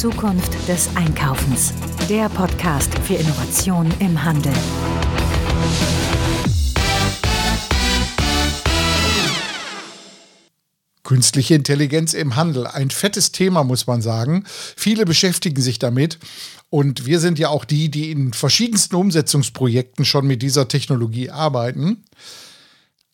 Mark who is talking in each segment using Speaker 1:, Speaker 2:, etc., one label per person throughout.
Speaker 1: Zukunft des Einkaufens. Der Podcast für Innovation im Handel.
Speaker 2: Künstliche Intelligenz im Handel. Ein fettes Thema, muss man sagen. Viele beschäftigen sich damit. Und wir sind ja auch die, die in verschiedensten Umsetzungsprojekten schon mit dieser Technologie arbeiten.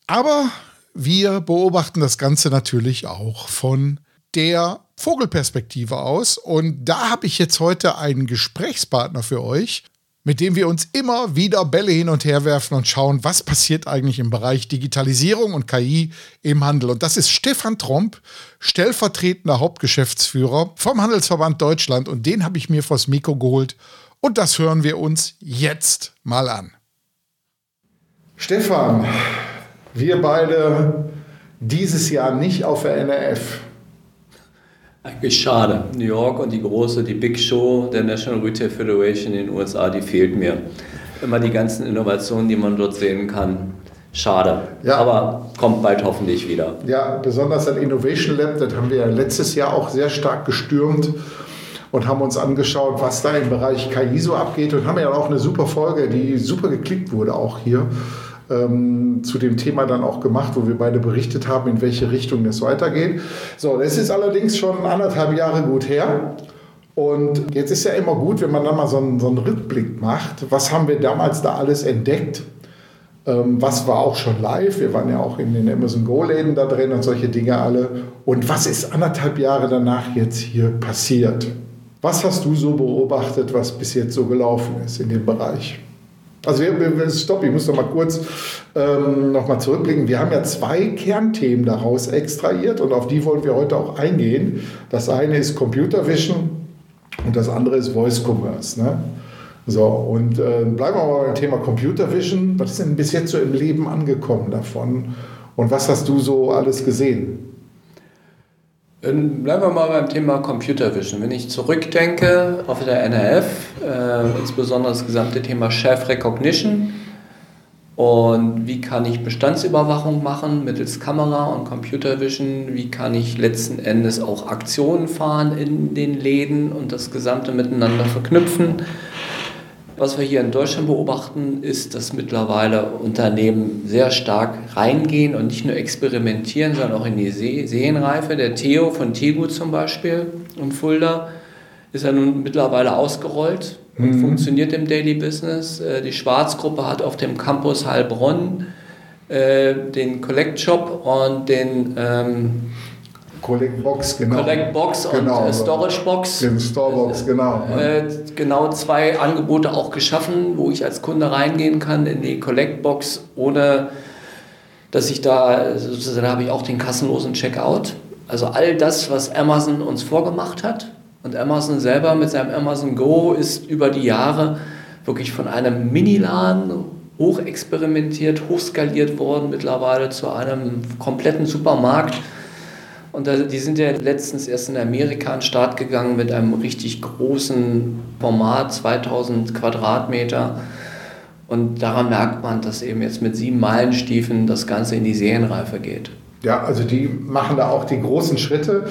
Speaker 2: Aber wir beobachten das Ganze natürlich auch von der Vogelperspektive aus. Und da habe ich jetzt heute einen Gesprächspartner für euch mit dem wir uns immer wieder Bälle hin und her werfen und schauen, was passiert eigentlich im Bereich Digitalisierung und KI im Handel. Und das ist Stefan Tromp, stellvertretender Hauptgeschäftsführer vom Handelsverband Deutschland. Und den habe ich mir vors Mikro geholt. Und das hören wir uns jetzt mal an. Stefan, wir beide dieses Jahr nicht auf der NRF.
Speaker 3: Eigentlich schade. New York und die große, die Big Show der National Retail Federation in den USA, die fehlt mir. Immer die ganzen Innovationen, die man dort sehen kann. Schade. Ja. Aber kommt bald hoffentlich wieder.
Speaker 2: Ja, besonders das Innovation Lab, das haben wir letztes Jahr auch sehr stark gestürmt und haben uns angeschaut, was da im Bereich KI so abgeht und haben ja auch eine super Folge, die super geklickt wurde, auch hier ähm, zu dem Thema dann auch gemacht, wo wir beide berichtet haben, in welche Richtung es weitergeht. So, das ist allerdings schon anderthalb Jahre gut her. Und jetzt ist ja immer gut, wenn man dann mal so einen, so einen Rückblick macht. Was haben wir damals da alles entdeckt? Ähm, was war auch schon live? Wir waren ja auch in den Amazon Go-Läden da drin und solche Dinge alle. Und was ist anderthalb Jahre danach jetzt hier passiert? Was hast du so beobachtet, was bis jetzt so gelaufen ist in dem Bereich? Also wir, wir, stopp, ich muss noch mal kurz ähm, noch mal zurückblicken. Wir haben ja zwei Kernthemen daraus extrahiert und auf die wollen wir heute auch eingehen. Das eine ist Computer Vision und das andere ist Voice Commerce. Ne? So, und äh, bleiben wir mal beim Thema Computer Vision. Was ist denn bis jetzt so im Leben angekommen davon? Und was hast du so alles gesehen?
Speaker 3: Bleiben wir mal beim Thema Computer Vision. Wenn ich zurückdenke auf der NRF, äh, insbesondere das gesamte Thema Chef Recognition und wie kann ich Bestandsüberwachung machen mittels Kamera und Computer Vision, wie kann ich letzten Endes auch Aktionen fahren in den Läden und das Gesamte miteinander verknüpfen was wir hier in Deutschland beobachten, ist, dass mittlerweile Unternehmen sehr stark reingehen und nicht nur experimentieren, sondern auch in die Seenreife. Der Theo von Tegu zum Beispiel in Fulda ist ja nun mittlerweile ausgerollt und mhm. funktioniert im Daily Business. Äh, die Schwarzgruppe hat auf dem Campus Heilbronn äh, den Collect Shop und den ähm,
Speaker 2: Collect Box, genau.
Speaker 3: Collect Box genau. und äh, Storage Box.
Speaker 2: Den Storebox, genau.
Speaker 3: Äh, genau zwei Angebote auch geschaffen, wo ich als Kunde reingehen kann in die Collect Box, ohne dass ich da, sozusagen da habe ich auch den kassenlosen Checkout. Also all das, was Amazon uns vorgemacht hat. Und Amazon selber mit seinem Amazon Go ist über die Jahre wirklich von einem Miniladen hoch experimentiert, hochskaliert worden, mittlerweile zu einem kompletten Supermarkt und die sind ja letztens erst in Amerika an den Start gegangen mit einem richtig großen Format, 2000 Quadratmeter. Und daran merkt man, dass eben jetzt mit sieben Meilenstiefeln das Ganze in die Serienreife geht.
Speaker 2: Ja, also die machen da auch die großen Schritte.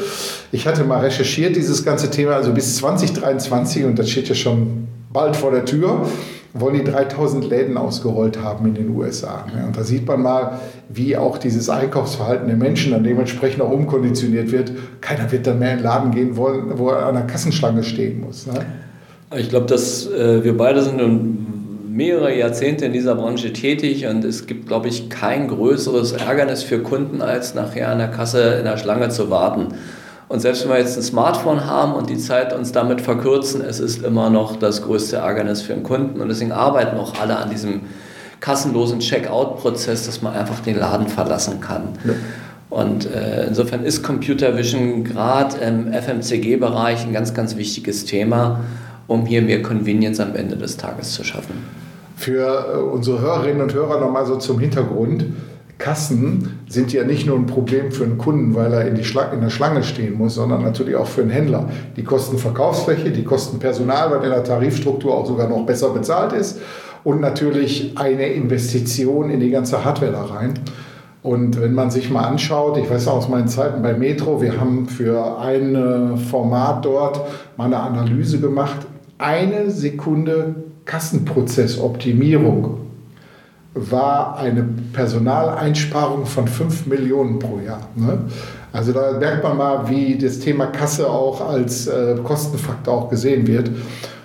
Speaker 2: Ich hatte mal recherchiert, dieses ganze Thema, also bis 2023, und das steht ja schon bald vor der Tür, wollen die 3000 Läden ausgerollt haben in den USA. und da sieht man mal, wie auch dieses Einkaufsverhalten der Menschen dann dementsprechend auch umkonditioniert wird. Keiner wird dann mehr in den Laden gehen wollen, wo er an der Kassenschlange stehen muss. Ne?
Speaker 3: Ich glaube, dass äh, wir beide sind mehrere Jahrzehnte in dieser Branche tätig und es gibt, glaube ich, kein größeres Ärgernis für Kunden, als nachher an der Kasse in der Schlange zu warten. Und selbst wenn wir jetzt ein Smartphone haben und die Zeit uns damit verkürzen, es ist immer noch das größte Ärgernis für den Kunden. Und deswegen arbeiten auch alle an diesem kassenlosen Checkout-Prozess, dass man einfach den Laden verlassen kann. Ja. Und äh, insofern ist Computer Vision gerade im FMCG-Bereich ein ganz, ganz wichtiges Thema, um hier mehr Convenience am Ende des Tages zu schaffen.
Speaker 2: Für äh, unsere Hörerinnen und Hörer nochmal so zum Hintergrund. Kassen sind ja nicht nur ein Problem für einen Kunden, weil er in, die in der Schlange stehen muss, sondern natürlich auch für einen Händler. Die kosten Verkaufsfläche, die kosten Personal, weil in der Tarifstruktur auch sogar noch besser bezahlt ist und natürlich eine Investition in die ganze Hardware da rein. Und wenn man sich mal anschaut, ich weiß auch aus meinen Zeiten bei Metro, wir haben für ein Format dort mal eine Analyse gemacht. Eine Sekunde Kassenprozessoptimierung war eine Personaleinsparung von 5 Millionen pro Jahr. Ne? Also da merkt man mal, wie das Thema Kasse auch als äh, Kostenfaktor auch gesehen wird.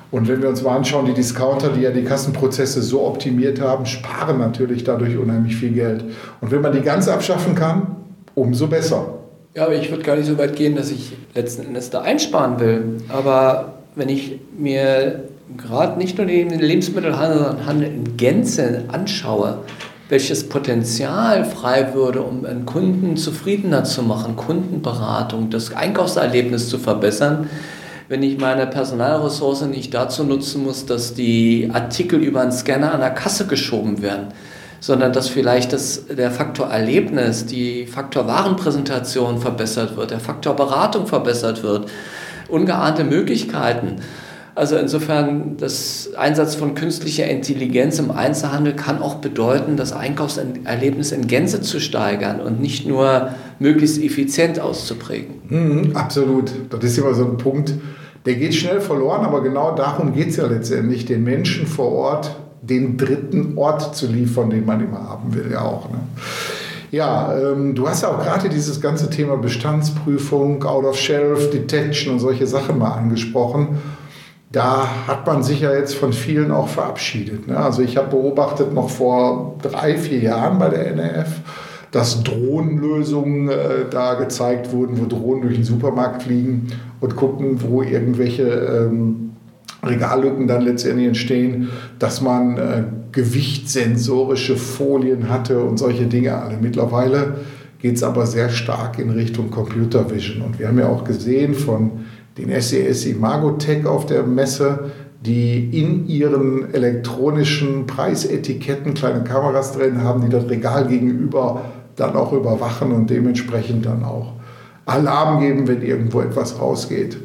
Speaker 2: Und wenn wir uns mal anschauen, die Discounter, die ja die Kassenprozesse so optimiert haben, sparen natürlich dadurch unheimlich viel Geld. Und wenn man die ganz abschaffen kann, umso besser.
Speaker 3: Ja, aber ich würde gar nicht so weit gehen, dass ich letzten Endes da einsparen will. Aber wenn ich mir gerade nicht nur den Lebensmittelhandel, sondern Handel in Gänze anschaue, welches Potenzial frei würde, um einen Kunden zufriedener zu machen, Kundenberatung, das Einkaufserlebnis zu verbessern, wenn ich meine Personalressource nicht dazu nutzen muss, dass die Artikel über einen Scanner an der Kasse geschoben werden, sondern dass vielleicht das, der Faktor Erlebnis, die Faktor Warenpräsentation verbessert wird, der Faktor Beratung verbessert wird, ungeahnte Möglichkeiten. Also insofern, das Einsatz von künstlicher Intelligenz im Einzelhandel kann auch bedeuten, das Einkaufserlebnis in Gänze zu steigern und nicht nur möglichst effizient auszuprägen.
Speaker 2: Mhm, absolut. Das ist immer so ein Punkt, der geht schnell verloren, aber genau darum geht es ja letztendlich, den Menschen vor Ort den dritten Ort zu liefern, den man immer haben will, ja auch. Ne? Ja, ähm, du hast ja auch gerade dieses ganze Thema Bestandsprüfung, Out-of-Shelf, Detection und solche Sachen mal angesprochen. Da hat man sich ja jetzt von vielen auch verabschiedet. Ne? Also ich habe beobachtet noch vor drei, vier Jahren bei der NRF, dass Drohnenlösungen äh, da gezeigt wurden, wo Drohnen durch den Supermarkt fliegen und gucken, wo irgendwelche ähm, Regallücken dann letztendlich entstehen, dass man äh, gewichtssensorische Folien hatte und solche Dinge alle. Mittlerweile geht es aber sehr stark in Richtung Computer Vision. Und wir haben ja auch gesehen von den SES Imagotech auf der Messe, die in ihren elektronischen Preisetiketten kleine Kameras drin haben, die das Regal gegenüber dann auch überwachen und dementsprechend dann auch Alarm geben, wenn irgendwo etwas rausgeht.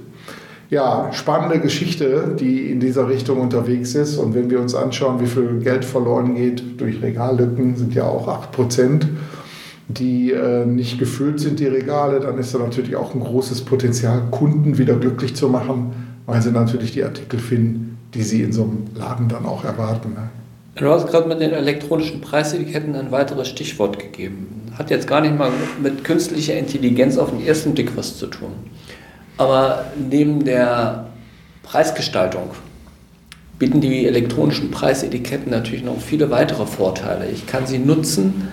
Speaker 2: Ja, spannende Geschichte, die in dieser Richtung unterwegs ist. Und wenn wir uns anschauen, wie viel Geld verloren geht durch Regallücken, sind ja auch 8 Prozent, die äh, nicht gefüllt sind, die Regale, dann ist da natürlich auch ein großes Potenzial, Kunden wieder glücklich zu machen, weil sie natürlich die Artikel finden, die sie in so einem Laden dann auch erwarten. Ne?
Speaker 3: Du hast gerade mit den elektronischen Preisetiketten ein weiteres Stichwort gegeben. Hat jetzt gar nicht mal mit künstlicher Intelligenz auf den ersten Blick was zu tun. Aber neben der Preisgestaltung bieten die elektronischen Preisetiketten natürlich noch viele weitere Vorteile. Ich kann sie nutzen,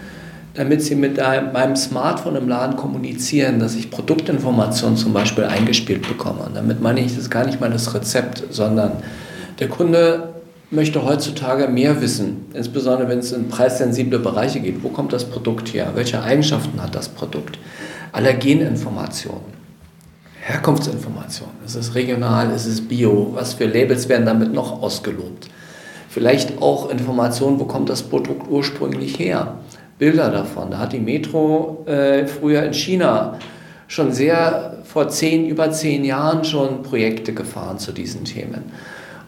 Speaker 3: damit sie mit meinem Smartphone im Laden kommunizieren, dass ich Produktinformationen zum Beispiel eingespielt bekomme. Und damit meine ich das gar nicht mal das Rezept, sondern der Kunde möchte heutzutage mehr wissen, insbesondere wenn es in preissensible Bereiche geht. Wo kommt das Produkt her? Welche Eigenschaften hat das Produkt? Allergeninformationen, Herkunftsinformationen. Ist es regional? Ist es bio? Was für Labels werden damit noch ausgelobt? Vielleicht auch Informationen, wo kommt das Produkt ursprünglich her? Bilder davon. Da hat die Metro äh, früher in China schon sehr vor zehn, über zehn Jahren schon Projekte gefahren zu diesen Themen.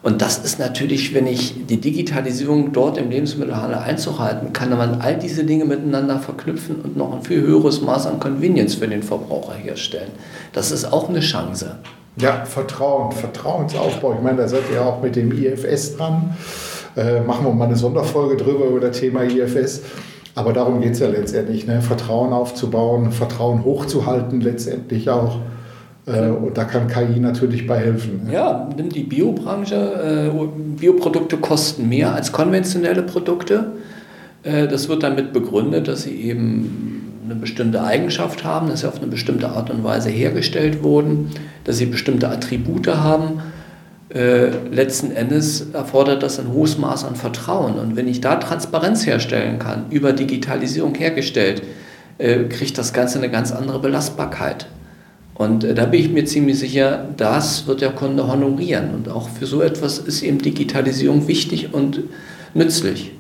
Speaker 3: Und das ist natürlich, wenn ich die Digitalisierung dort im Lebensmittelhandel Einzug halten, kann man all diese Dinge miteinander verknüpfen und noch ein viel höheres Maß an Convenience für den Verbraucher herstellen. Das ist auch eine Chance.
Speaker 2: Ja, Vertrauen, Vertrauensaufbau. Ich meine, da seid ihr auch mit dem IFS dran. Äh, machen wir mal eine Sonderfolge drüber über das Thema IFS. Aber darum geht es ja letztendlich, ne? Vertrauen aufzubauen, Vertrauen hochzuhalten letztendlich auch. Äh, und da kann KI natürlich bei helfen.
Speaker 3: Ne? Ja, nimm die Biobranche. Äh, Bioprodukte kosten mehr als konventionelle Produkte. Äh, das wird damit begründet, dass sie eben eine bestimmte Eigenschaft haben, dass sie auf eine bestimmte Art und Weise hergestellt wurden, dass sie bestimmte Attribute haben. Letzten Endes erfordert das ein hohes Maß an Vertrauen. Und wenn ich da Transparenz herstellen kann, über Digitalisierung hergestellt, kriegt das Ganze eine ganz andere Belastbarkeit. Und äh, da bin ich mir ziemlich sicher, das wird der Kunde honorieren. Und auch für so etwas ist eben Digitalisierung wichtig und nützlich.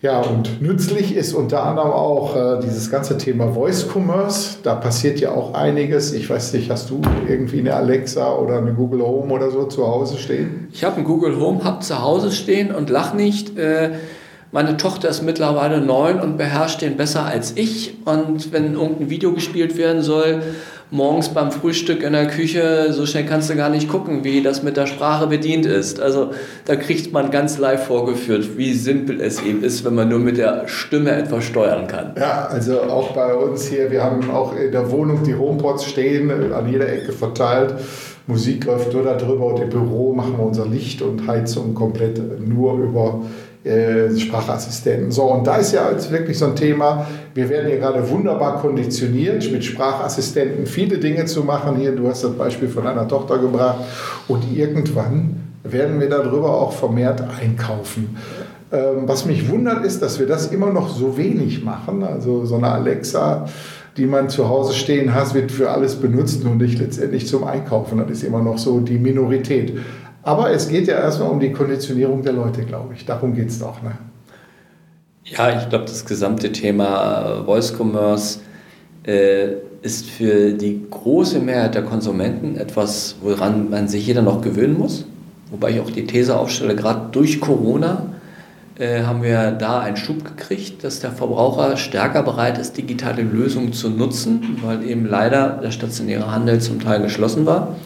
Speaker 2: Ja, und nützlich ist unter anderem auch äh, dieses ganze Thema Voice Commerce. Da passiert ja auch einiges. Ich weiß nicht, hast du irgendwie eine Alexa oder eine Google Home oder so zu Hause stehen?
Speaker 3: Ich habe ein Google Home, habe zu Hause stehen und lach nicht. Äh, Meine Tochter ist mittlerweile neun und beherrscht den besser als ich. Und wenn irgendein Video gespielt werden soll, morgens beim Frühstück in der Küche, so schnell kannst du gar nicht gucken, wie das mit der Sprache bedient ist. Also da kriegt man ganz live vorgeführt, wie simpel es eben ist, wenn man nur mit der Stimme etwas steuern kann.
Speaker 2: Ja, also auch bei uns hier, wir haben auch in der Wohnung die HomePods stehen, an jeder Ecke verteilt. Musik läuft nur darüber und im Büro machen wir unser Licht und Heizung komplett nur über äh, Sprachassistenten. So, und da ist ja jetzt wirklich so ein Thema, wir werden hier gerade wunderbar konditioniert, mit Sprachassistenten viele Dinge zu machen. Hier, du hast das Beispiel von deiner Tochter gebracht. Und irgendwann werden wir darüber auch vermehrt einkaufen. Ähm, was mich wundert, ist, dass wir das immer noch so wenig machen. Also so eine Alexa, die man zu Hause stehen hat, wird für alles benutzt, nur nicht letztendlich zum Einkaufen. Das ist immer noch so die Minorität. Aber es geht ja erstmal um die Konditionierung der Leute, glaube ich. Darum geht es doch. Ne?
Speaker 3: Ja, ich glaube, das gesamte Thema Voice Commerce äh, ist für die große Mehrheit der Konsumenten etwas, woran man sich jeder noch gewöhnen muss. Wobei ich auch die These aufstelle, gerade durch Corona äh, haben wir da einen Schub gekriegt, dass der Verbraucher stärker bereit ist, digitale Lösungen zu nutzen, weil eben leider der stationäre Handel zum Teil geschlossen war.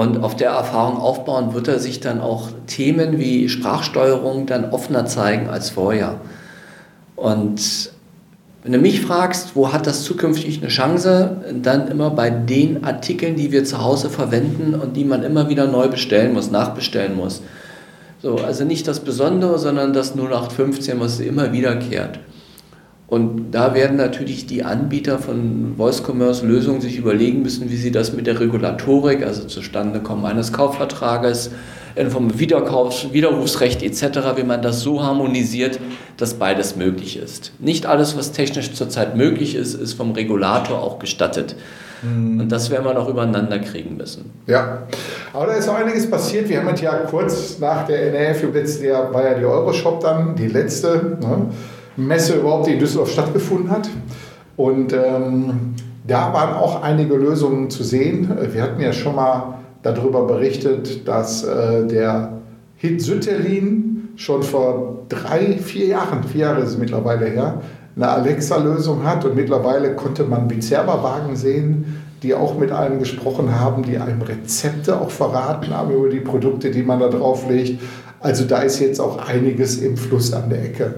Speaker 3: Und auf der Erfahrung aufbauen wird er sich dann auch Themen wie Sprachsteuerung dann offener zeigen als vorher. Und wenn du mich fragst, wo hat das zukünftig eine Chance, dann immer bei den Artikeln, die wir zu Hause verwenden und die man immer wieder neu bestellen muss, nachbestellen muss. So, also nicht das Besondere, sondern das 0815, was immer wiederkehrt. Und da werden natürlich die Anbieter von Voice Commerce Lösungen sich überlegen müssen, wie sie das mit der Regulatorik, also Zustandekommen eines Kaufvertrages, vom Wiederkaufs-, Widerrufsrecht etc., wie man das so harmonisiert, dass beides möglich ist. Nicht alles, was technisch zurzeit möglich ist, ist vom Regulator auch gestattet. Mhm. Und das werden wir noch übereinander kriegen müssen.
Speaker 2: Ja, aber da ist auch einiges passiert. Wir haben ja kurz nach der NRF im letzten Jahr war ja die Euroshop dann, die letzte. Ne? Messe überhaupt, die in Düsseldorf stattgefunden hat. Und ähm, da waren auch einige Lösungen zu sehen. Wir hatten ja schon mal darüber berichtet, dass äh, der Hit Sütterlin schon vor drei, vier Jahren, vier Jahre ist es mittlerweile her, eine Alexa-Lösung hat. Und mittlerweile konnte man Bizerba-Wagen sehen, die auch mit einem gesprochen haben, die einem Rezepte auch verraten haben über die Produkte, die man da drauf legt. Also da ist jetzt auch einiges im Fluss an der Ecke.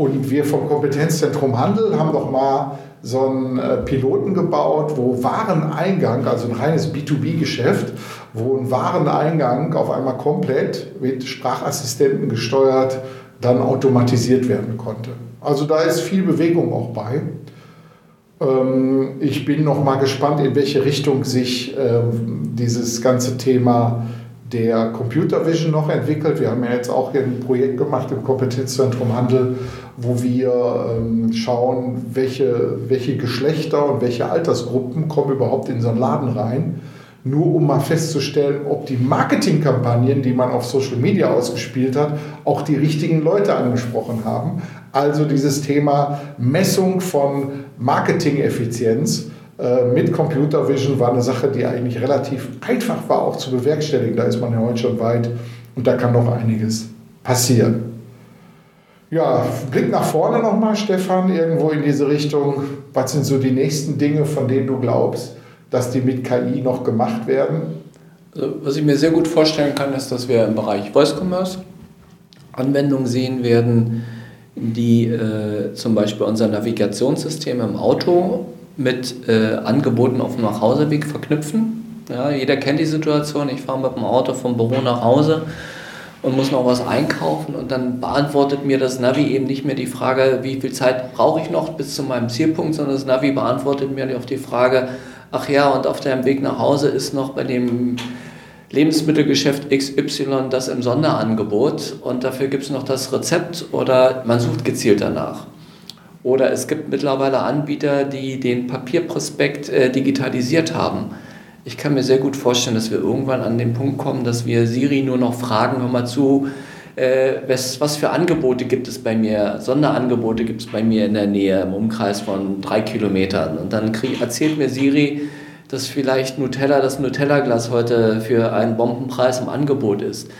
Speaker 2: Und wir vom Kompetenzzentrum Handel haben noch mal so einen äh, Piloten gebaut, wo Wareneingang, also ein reines B2B-Geschäft, wo ein Wareneingang auf einmal komplett mit Sprachassistenten gesteuert dann automatisiert werden konnte. Also da ist viel Bewegung auch bei. Ähm, ich bin noch mal gespannt, in welche Richtung sich ähm, dieses ganze Thema der Computer Vision noch entwickelt. Wir haben ja jetzt auch hier ein Projekt gemacht im Kompetenzzentrum Handel, wo wir ähm, schauen, welche, welche Geschlechter und welche Altersgruppen kommen überhaupt in so einen Laden rein. Nur um mal festzustellen, ob die Marketingkampagnen, die man auf Social Media ausgespielt hat, auch die richtigen Leute angesprochen haben. Also dieses Thema Messung von Marketing-Effizienz mit Computer Vision war eine Sache, die eigentlich relativ einfach war auch zu bewerkstelligen. Da ist man ja heute schon weit und da kann noch einiges passieren. Ja, Blick nach vorne nochmal, Stefan, irgendwo in diese Richtung. Was sind so die nächsten Dinge, von denen du glaubst, dass die mit KI noch gemacht werden?
Speaker 3: Also, was ich mir sehr gut vorstellen kann, ist, dass wir im Bereich Voice Commerce Anwendungen sehen werden, die äh, zum Beispiel unser Navigationssystem im Auto mit äh, Angeboten auf dem Nachhauseweg verknüpfen. Ja, jeder kennt die Situation, ich fahre mit dem Auto vom Büro nach Hause und muss noch was einkaufen und dann beantwortet mir das Navi eben nicht mehr die Frage, wie viel Zeit brauche ich noch bis zu meinem Zielpunkt, sondern das Navi beantwortet mir auf die Frage, ach ja, und auf deinem Weg nach Hause ist noch bei dem Lebensmittelgeschäft XY das im Sonderangebot und dafür gibt es noch das Rezept oder man sucht gezielt danach. Oder es gibt mittlerweile Anbieter, die den Papierprospekt äh, digitalisiert haben. Ich kann mir sehr gut vorstellen, dass wir irgendwann an den Punkt kommen, dass wir Siri nur noch fragen, hör mal zu, äh, was, was für Angebote gibt es bei mir, Sonderangebote gibt es bei mir in der Nähe im Umkreis von drei Kilometern. Und dann krieg, erzählt mir Siri, dass vielleicht Nutella, das Nutella-Glas heute für einen Bombenpreis im Angebot ist.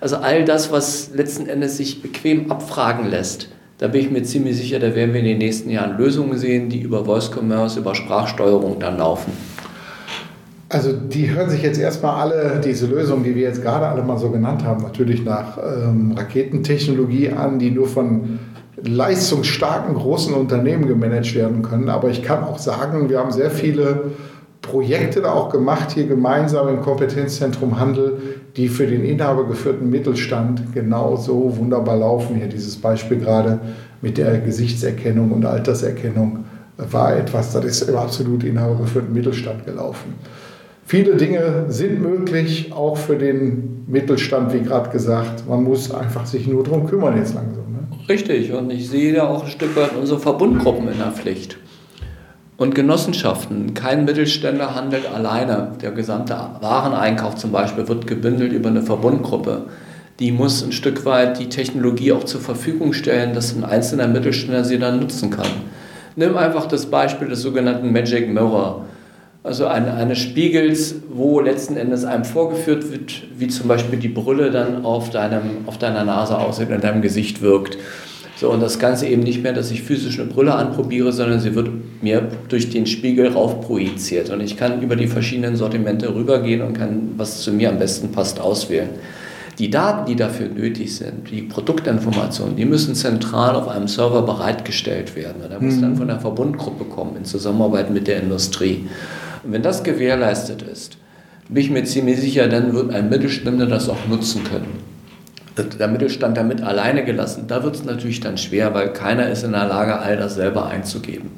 Speaker 3: Also all das, was letzten Endes sich bequem abfragen lässt, da bin ich mir ziemlich sicher, da werden wir in den nächsten Jahren Lösungen sehen, die über Voice Commerce, über Sprachsteuerung dann laufen.
Speaker 2: Also die hören sich jetzt erstmal alle, diese Lösungen, die wir jetzt gerade alle mal so genannt haben, natürlich nach ähm, Raketentechnologie an, die nur von leistungsstarken großen Unternehmen gemanagt werden können. Aber ich kann auch sagen, wir haben sehr viele Projekte da auch gemacht, hier gemeinsam im Kompetenzzentrum Handel, die für den inhabergeführten Mittelstand genauso wunderbar laufen. Hier dieses Beispiel gerade mit der Gesichtserkennung und Alterserkennung war etwas, das ist im absolut inhabergeführten Mittelstand gelaufen. Viele Dinge sind möglich, auch für den Mittelstand, wie gerade gesagt. Man muss einfach sich nur darum kümmern jetzt langsam. Ne?
Speaker 3: Richtig, und ich sehe da auch ein Stück weit unsere Verbundgruppen in der Pflicht. Und Genossenschaften. Kein Mittelständler handelt alleine. Der gesamte Wareneinkauf zum Beispiel wird gebündelt über eine Verbundgruppe. Die muss ein Stück weit die Technologie auch zur Verfügung stellen, dass ein einzelner Mittelständler sie dann nutzen kann. Nimm einfach das Beispiel des sogenannten Magic Mirror also eine, eines Spiegels, wo letzten Endes einem vorgeführt wird, wie zum Beispiel die Brille dann auf, deinem, auf deiner Nase aussieht, in deinem Gesicht wirkt. So, und das Ganze eben nicht mehr, dass ich physisch eine Brille anprobiere, sondern sie wird mir durch den Spiegel rauf projiziert. Und ich kann über die verschiedenen Sortimente rübergehen und kann, was zu mir am besten passt, auswählen. Die Daten, die dafür nötig sind, die Produktinformationen, die müssen zentral auf einem Server bereitgestellt werden. Und da muss mhm. dann von der Verbundgruppe kommen in Zusammenarbeit mit der Industrie. Und wenn das gewährleistet ist, bin ich mir ziemlich sicher, dann wird ein Mittelständler das auch nutzen können. Der Mittelstand damit alleine gelassen, da wird es natürlich dann schwer, weil keiner ist in der Lage, all das selber einzugeben.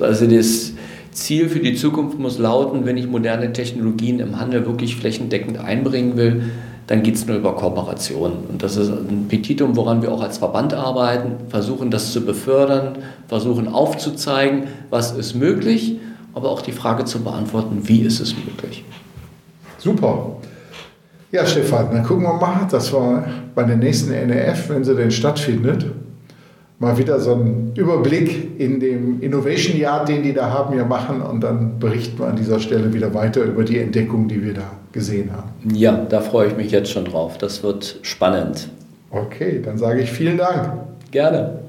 Speaker 3: also das Ziel für die Zukunft muss lauten, wenn ich moderne Technologien im Handel wirklich flächendeckend einbringen will, dann geht es nur über Kooperation. Und das ist ein Petitum, woran wir auch als Verband arbeiten, versuchen das zu befördern, versuchen aufzuzeigen, was ist möglich aber auch die Frage zu beantworten, wie ist es möglich.
Speaker 2: Super. Ja, Stefan, dann gucken wir mal, dass wir bei der nächsten NRF, wenn sie denn stattfindet, mal wieder so einen Überblick in dem Innovation Yard, den die da haben, ja machen und dann berichten wir an dieser Stelle wieder weiter über die Entdeckung, die wir da gesehen haben.
Speaker 3: Ja, da freue ich mich jetzt schon drauf. Das wird spannend.
Speaker 2: Okay, dann sage ich vielen Dank.
Speaker 3: Gerne.